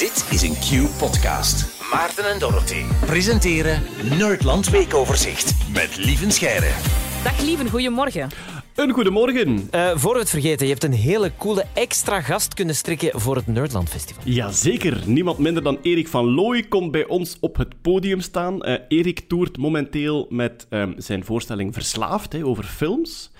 Dit is een Q-podcast. Maarten en Dorothy presenteren Nerdland Weekoverzicht met Lieven Scheire. Dag Lieven, goedemorgen. Een goedemorgen. Uh, voor we het vergeten, je hebt een hele coole extra gast kunnen strikken voor het Nerdland Festival. Jazeker. Niemand minder dan Erik van Looy komt bij ons op het podium staan. Uh, Erik toert momenteel met um, zijn voorstelling Verslaafd hè, over films.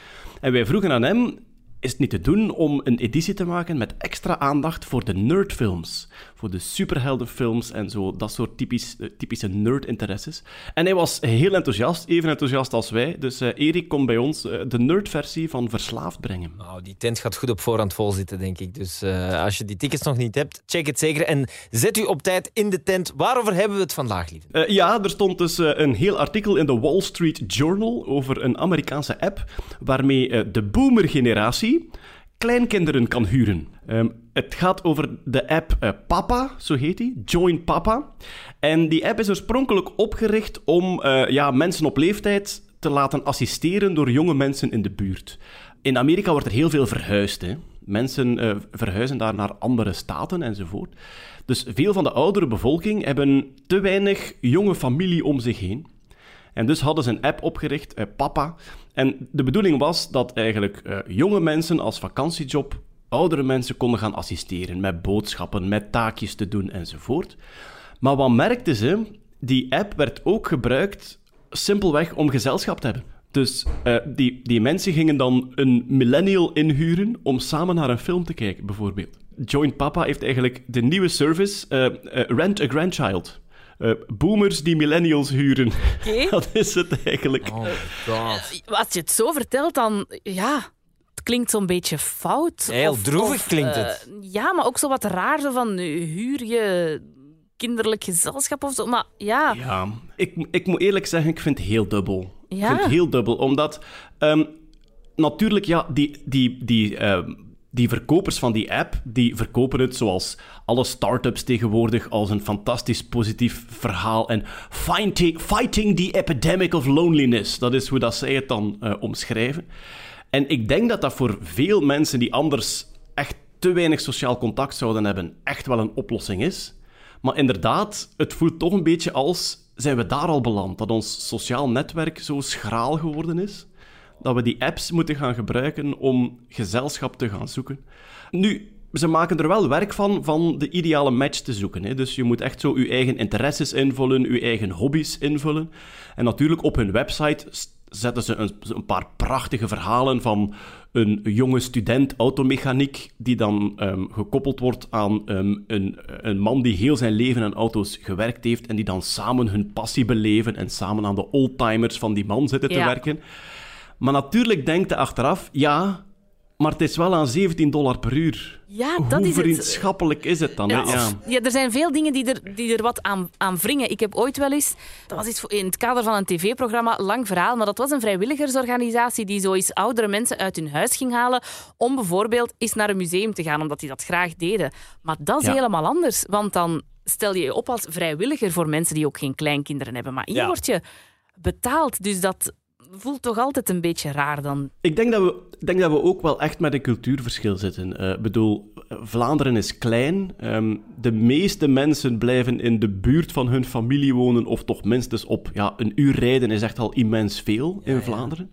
En wij vroegen aan hem is het niet te doen om een editie te maken met extra aandacht voor de nerdfilms. Voor de superheldenfilms en zo, dat soort typisch, uh, typische nerdinteresses. En hij was heel enthousiast, even enthousiast als wij. Dus uh, Erik komt bij ons uh, de nerdversie van Verslaafd brengen. Nou, die tent gaat goed op voorhand vol zitten, denk ik. Dus als je die tickets nog niet hebt, check het zeker. En zet u op tijd in de tent. Waarover hebben we het vandaag, lieve? ja, er stond dus een heel artikel in de Wall Street Journal over een Amerikaanse app waarmee de boomer-generatie kleinkinderen kan huren. Um, het gaat over de app uh, Papa, zo heet die, Join Papa. En die app is oorspronkelijk opgericht om uh, ja, mensen op leeftijd te laten assisteren door jonge mensen in de buurt. In Amerika wordt er heel veel verhuisd. Hè. Mensen uh, verhuizen daar naar andere staten enzovoort. Dus veel van de oudere bevolking hebben te weinig jonge familie om zich heen. En dus hadden ze een app opgericht, uh, Papa. En de bedoeling was dat eigenlijk uh, jonge mensen als vakantiejob oudere mensen konden gaan assisteren met boodschappen, met taakjes te doen enzovoort. Maar wat merkten ze? Die app werd ook gebruikt simpelweg om gezelschap te hebben. Dus uh, die, die mensen gingen dan een millennial inhuren om samen naar een film te kijken, bijvoorbeeld. Joint Papa heeft eigenlijk de nieuwe service Rent a Grandchild. Uh, boomers die millennials huren. Okay. Dat is het eigenlijk. Oh god. Als je het zo vertelt, dan ja, het klinkt zo'n beetje fout. Heel of, droevig of, klinkt uh, het. Ja, maar ook zo wat raar. Zo van, huur je kinderlijk gezelschap of zo. Maar ja. Ja, ik, ik moet eerlijk zeggen, ik vind het heel dubbel. Ja. Ik vind het heel dubbel, omdat... Um, natuurlijk, ja, die... die, die um, die verkopers van die app, die verkopen het zoals alle start-ups tegenwoordig als een fantastisch positief verhaal en fighting, the epidemic of loneliness. Dat is hoe dat zij het dan uh, omschrijven. En ik denk dat dat voor veel mensen die anders echt te weinig sociaal contact zouden hebben, echt wel een oplossing is. Maar inderdaad, het voelt toch een beetje als zijn we daar al beland, dat ons sociaal netwerk zo schraal geworden is dat we die apps moeten gaan gebruiken om gezelschap te gaan zoeken. Nu, ze maken er wel werk van van de ideale match te zoeken. Hè. Dus je moet echt zo je eigen interesses invullen, je eigen hobby's invullen. En natuurlijk op hun website zetten ze een, een paar prachtige verhalen van een jonge student automechaniek die dan um, gekoppeld wordt aan um, een, een man die heel zijn leven aan auto's gewerkt heeft en die dan samen hun passie beleven en samen aan de oldtimers van die man zitten te Ja. werken. Maar natuurlijk denkt je achteraf, ja, maar het is wel aan 17 dollar per uur. Ja, dat Hoe is het. vriendschappelijk is het dan? Ja. Ja, er zijn veel dingen die er, die er wat aan, aan wringen. Ik heb ooit wel eens, dat was iets voor- in het kader van een tv-programma, lang verhaal, maar dat was een vrijwilligersorganisatie die zo eens oudere mensen uit hun huis ging halen om bijvoorbeeld eens naar een museum te gaan, omdat die dat graag deden. Maar dat is Ja. helemaal anders, want dan stel je je op als vrijwilliger voor mensen die ook geen kleinkinderen hebben. Maar hier word je betaald, dus dat voelt toch altijd een beetje raar dan. Ik denk dat, we, denk dat we ook wel echt met een cultuurverschil zitten. Eh, Ik bedoel, Vlaanderen is klein. Ehm, de meeste mensen blijven in de buurt van hun familie wonen, of toch minstens op ja, een uur rijden is echt al immens veel in Vlaanderen.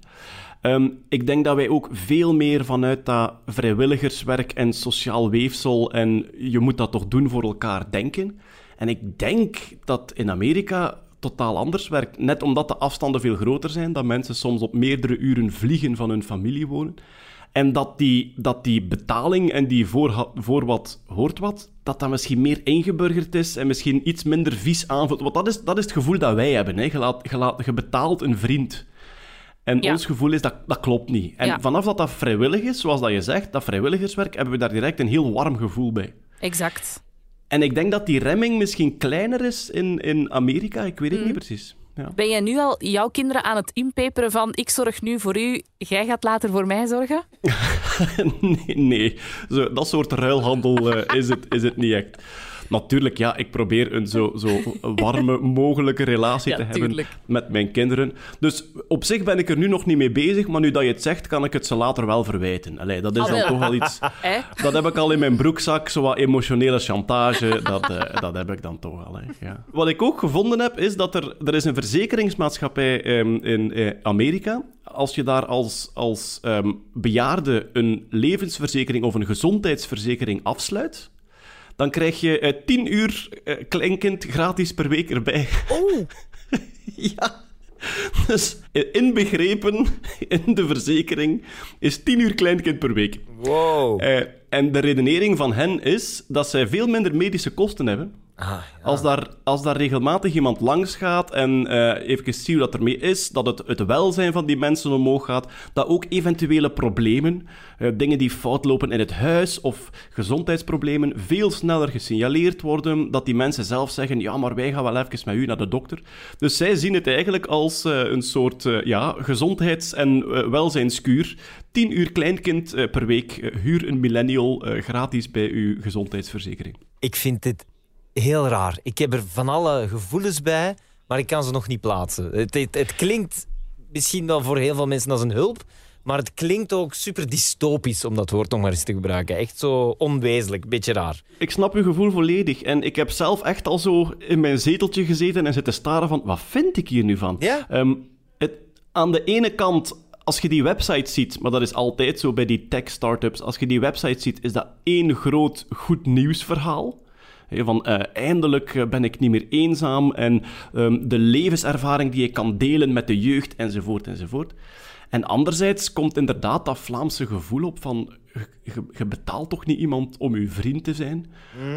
Ehm, ik denk dat wij ook veel meer vanuit dat vrijwilligerswerk en sociaal weefsel en je moet dat toch doen voor elkaar denken. En ik denk dat in Amerika totaal anders werkt. Net omdat de afstanden veel groter zijn, dat mensen soms op meerdere uren vliegen van hun familie wonen. En dat die, dat die betaling en die voor, voor wat hoort wat, dat dat misschien meer ingeburgerd is en misschien iets minder vies aanvoelt. Want dat is, dat is het gevoel dat wij hebben. Hè. Je, laat, je, laat, je betaalt een vriend. En Ja. ons gevoel is dat dat klopt niet. En Ja. vanaf dat dat vrijwillig is, zoals dat je zegt, dat vrijwilligerswerk, hebben we daar direct een heel warm gevoel bij. Exact. En ik denk dat die remming misschien kleiner is in, in Amerika. Ik weet het niet precies. Ja. Ben jij nu al jouw kinderen aan het inpeperen van ik zorg nu voor u, jij gaat later voor mij zorgen? nee, nee. Zo, dat soort ruilhandel eh, is, het, is het niet echt. Natuurlijk, ja, ik probeer een zo, zo warme mogelijke relatie Ja, te hebben tuurlijk. met mijn kinderen. Dus op zich ben ik er nu nog niet mee bezig, maar nu dat je het zegt, kan ik het ze later wel verwijten. Allee, dat is Ah, dan toch wel iets... Dat heb ik al in mijn broekzak, zo wat emotionele chantage. Dat, eh, dat heb ik dan toch al. Ja. Wat ik ook gevonden heb, is dat er, er is een verzekeringsmaatschappij ehm, in eh, Amerika. Als je daar als, als ehm, bejaarde een levensverzekering of een gezondheidsverzekering afsluit, dan krijg je eh 10 uur eh, kleinkind gratis per week erbij. Oh, Ja. Dus inbegrepen in de verzekering is 10 uur kleinkind per week. Wow. Eh, en de redenering van hen is dat zij veel minder medische kosten hebben. Ah, ja. Als, daar, als daar regelmatig iemand langs gaat en eh even zien hoe dat ermee is, dat het, het welzijn van die mensen omhoog gaat, dat ook eventuele problemen, eh, dingen die fout lopen in het huis of gezondheidsproblemen, veel sneller gesignaleerd worden, dat die mensen zelf zeggen, ja, maar wij gaan wel even met u naar de dokter. Dus zij zien het eigenlijk als eh, een soort eh, ja, gezondheids- en welzijnskuur. 10 uur kleinkind per week, huur een millennial gratis bij uw gezondheidsverzekering. Ik vind dit heel raar. Ik heb er van alle gevoelens bij, maar ik kan ze nog niet plaatsen. Het, het, het klinkt misschien wel voor heel veel mensen als een hulp, maar het klinkt ook super dystopisch om dat woord nog maar eens te gebruiken. Echt zo onwezenlijk, beetje raar. Ik snap uw gevoel volledig. En ik heb zelf echt al zo in mijn zeteltje gezeten en zitten staren van, wat vind ik hier nu van? Ja? Ehm, het, aan de ene kant, als je die website ziet, maar dat is altijd zo bij die tech-startups, als je die website ziet, is dat één groot goed nieuwsverhaal. Van eh, eindelijk eh, ben ik niet meer eenzaam en ehm, de levenservaring die ik kan delen met de jeugd, enzovoort, enzovoort. En anderzijds komt inderdaad dat Vlaamse gevoel op van je, betaalt toch niet iemand om uw vriend te zijn?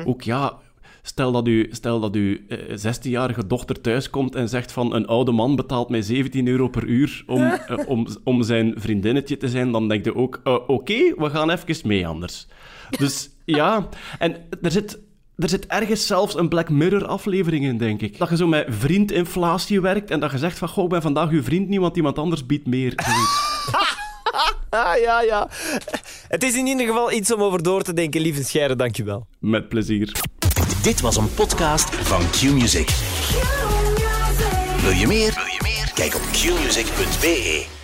Ook ja, stel dat, u, stel dat uw eh, 16-jarige dochter thuiskomt en zegt van een oude man betaalt mij 17 euro per uur om, eh, om, om zijn vriendinnetje te zijn, dan denk je ook, eh, oké, we gaan even mee anders. Dus ja, en er zit... Er zit ergens zelfs een Black Mirror-aflevering in, denk ik. Dat je zo met vriendinflatie werkt en dat je zegt van, goh, ik ben vandaag uw vriend niet, want iemand anders biedt meer. Ah, ja, ja. Het is in ieder geval iets om over door te denken, lieve Scheire, dankjewel. Met plezier. Dit was een podcast van Q-Music. Wil je meer? Wil je meer? Kijk op qmusic.be.